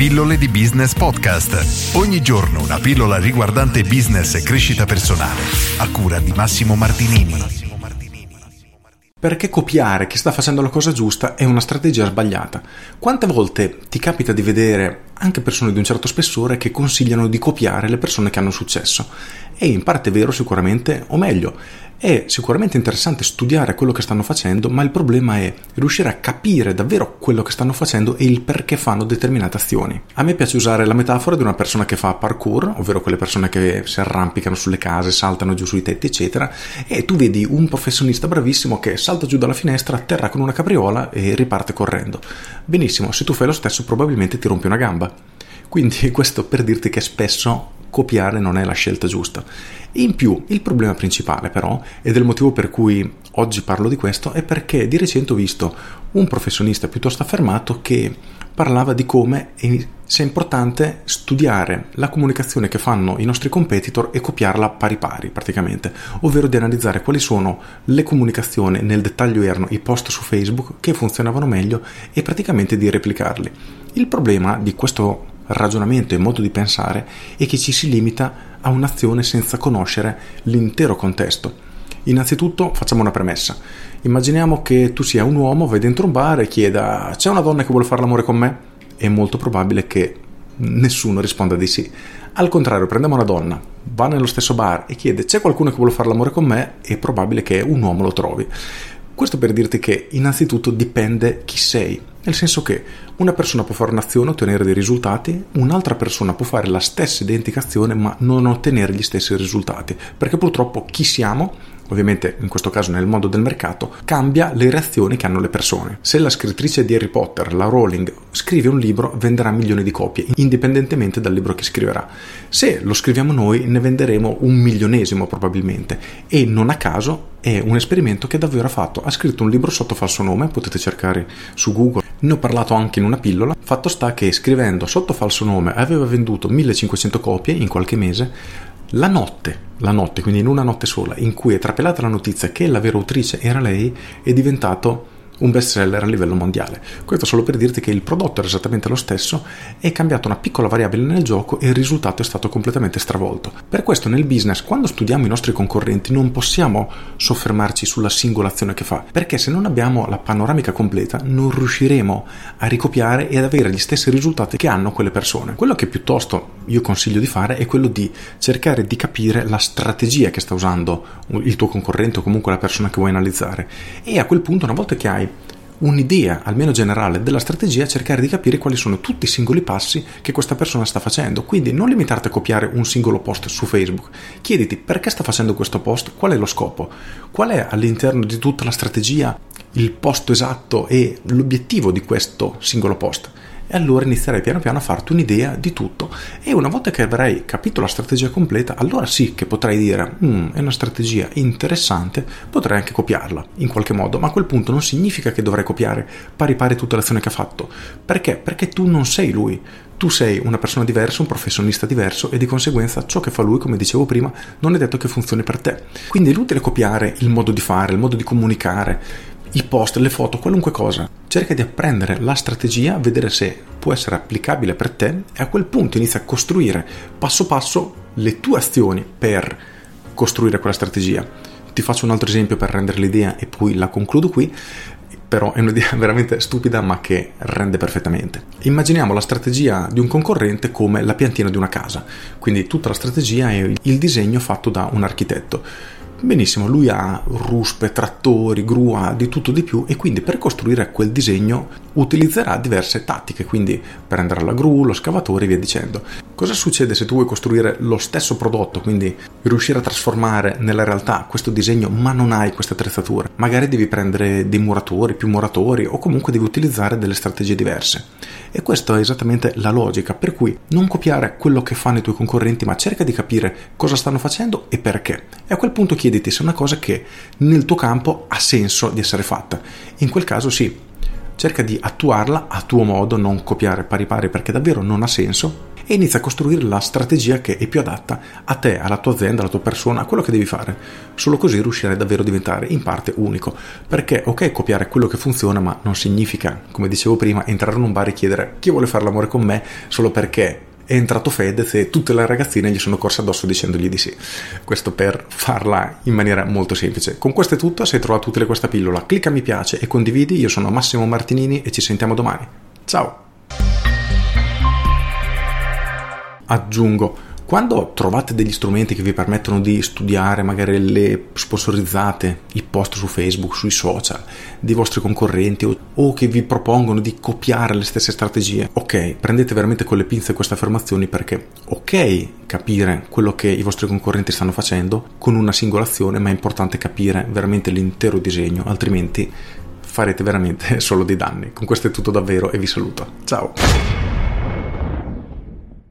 Pillole di Business Podcast. Ogni giorno una pillola riguardante business e crescita personale. A cura di Massimo Martinini. Perché copiare chi sta facendo la cosa giusta è una strategia sbagliata. Quante volte ti capita di vedere anche persone di un certo spessore che consigliano di copiare le persone che hanno successo? E in parte è vero sicuramente, o meglio, è sicuramente interessante studiare quello che stanno facendo, ma il problema è riuscire a capire davvero quello che stanno facendo e il perché fanno determinate azioni. A me piace usare la metafora di una persona che fa parkour, ovvero quelle persone che si arrampicano sulle case, saltano giù sui tetti, eccetera, e tu vedi un professionista bravissimo che salta giù dalla finestra, atterra con una capriola e riparte correndo. Benissimo, se tu fai lo stesso probabilmente ti rompi una gamba. Quindi questo per dirti che spesso copiare non è la scelta giusta. In più, il problema principale però, ed è il motivo per cui oggi parlo di questo, è perché di recente ho visto un professionista piuttosto affermato che parlava di come sia importante studiare la comunicazione che fanno i nostri competitor e copiarla pari pari praticamente, ovvero di analizzare quali sono le comunicazioni nel dettaglio erano i post su Facebook che funzionavano meglio e praticamente di replicarli. Il problema di questo ragionamento e modo di pensare è che ci si limita a un'azione senza conoscere l'intero contesto. Innanzitutto facciamo una premessa. Immaginiamo che tu sia un uomo, vai dentro un bar e chieda c'è una donna che vuole fare l'amore con me? È molto probabile che nessuno risponda di sì. Al contrario, prendiamo una donna, va nello stesso bar e chiede c'è qualcuno che vuole fare l'amore con me? È probabile che un uomo lo trovi. Questo per dirti che innanzitutto dipende chi sei, nel senso che una persona può fare un'azione e ottenere dei risultati, un'altra persona può fare la stessa identica azione ma non ottenere gli stessi risultati, perché purtroppo chi siamo ovviamente in questo caso nel mondo del mercato, cambia le reazioni che hanno le persone. Se la scrittrice di Harry Potter, la Rowling, scrive un libro, venderà milioni di copie, indipendentemente dal libro che scriverà. Se lo scriviamo noi, ne venderemo un milionesimo probabilmente. E non a caso è un esperimento che davvero ha fatto. Ha scritto un libro sotto falso nome, potete cercare su Google. Ne ho parlato anche in una pillola. Fatto sta che scrivendo sotto falso nome aveva venduto 1500 copie in qualche mese la notte, la notte, quindi in una notte sola, in cui è trapelata la notizia che la vera autrice era lei, è diventato un best seller a livello mondiale. Questo solo per dirti che il prodotto era esattamente lo stesso, è cambiata una piccola variabile nel gioco e il risultato è stato completamente stravolto. Per questo nel business, quando studiamo i nostri concorrenti, non possiamo soffermarci sulla singola azione che fa, perché se non abbiamo la panoramica completa non riusciremo a ricopiare e ad avere gli stessi risultati che hanno quelle persone. Quello che piuttosto io consiglio di fare è quello di cercare di capire la strategia che sta usando il tuo concorrente o comunque la persona che vuoi analizzare. E a quel punto una volta che hai un'idea almeno generale della strategia, cercare di capire quali sono tutti i singoli passi che questa persona sta facendo. Quindi non limitarti a copiare un singolo post su Facebook, chiediti perché sta facendo questo post, qual è lo scopo, qual è all'interno di tutta la strategia il posto esatto e l'obiettivo di questo singolo post e allora inizierai piano piano a farti un'idea di tutto. E una volta che avrai capito la strategia completa allora sì che potrai dire mm, è una strategia interessante potrai anche copiarla in qualche modo. Ma a quel punto non significa che dovrai copiare pari pari tutta l'azione che ha fatto. Perché? perché tu non sei lui. Tu sei una persona diversa, un professionista diverso e di conseguenza ciò che fa lui, come dicevo prima, non è detto che funzioni per te. Quindi è inutile copiare il modo di fare, il modo di comunicare, i post, le foto, qualunque cosa. Cerca di apprendere la strategia, vedere se può essere applicabile per te e a quel punto inizia a costruire passo passo le tue azioni per costruire quella strategia. Ti faccio un altro esempio per rendere l'idea e poi la concludo qui però è un'idea veramente stupida ma che rende perfettamente. Immaginiamo la strategia di un concorrente come la piantina di una casa, quindi tutta la strategia è il disegno fatto da un architetto Benissimo, lui ha ruspe, trattori, gru, ha di tutto di più e quindi per costruire quel disegno utilizzerà diverse tattiche, quindi prendere la gru, lo scavatore e via dicendo. Cosa succede se tu vuoi costruire lo stesso prodotto, quindi riuscire a trasformare nella realtà questo disegno ma non hai queste attrezzature? Magari devi prendere dei muratori, più muratori o comunque devi utilizzare delle strategie diverse. E questa è esattamente la logica, per cui non copiare quello che fanno i tuoi concorrenti ma cerca di capire cosa stanno facendo e perché. E a quel punto chiedi chiediti se è una cosa che nel tuo campo ha senso di essere fatta. In quel caso sì, cerca di attuarla a tuo modo, non copiare pari pari perché davvero non ha senso e inizia a costruire la strategia che è più adatta a te, alla tua azienda, alla tua persona, a quello che devi fare. Solo così riuscirai davvero a diventare in parte unico. Perché ok copiare quello che funziona, ma non significa, come dicevo prima, entrare in un bar e chiedere chi vuole fare l'amore con me solo perché è entrato Fedez e tutte le ragazzine gli sono corse addosso dicendogli di sì. Questo per farla in maniera molto semplice. Con questo è tutto, se hai trovato utile questa pillola, clicca mi piace e condividi. Io sono Massimo Martinini e ci sentiamo domani. Ciao! Aggiungo quando trovate degli strumenti che vi permettono di studiare magari le sponsorizzate, i post su Facebook, sui social, dei vostri concorrenti o, o che vi propongono di copiare le stesse strategie, ok, prendete veramente con le pinze queste affermazioni perché ok capire quello che i vostri concorrenti stanno facendo con una singola azione, ma è importante capire veramente l'intero disegno, altrimenti farete veramente solo dei danni. Con questo è tutto davvero e vi saluto. Ciao!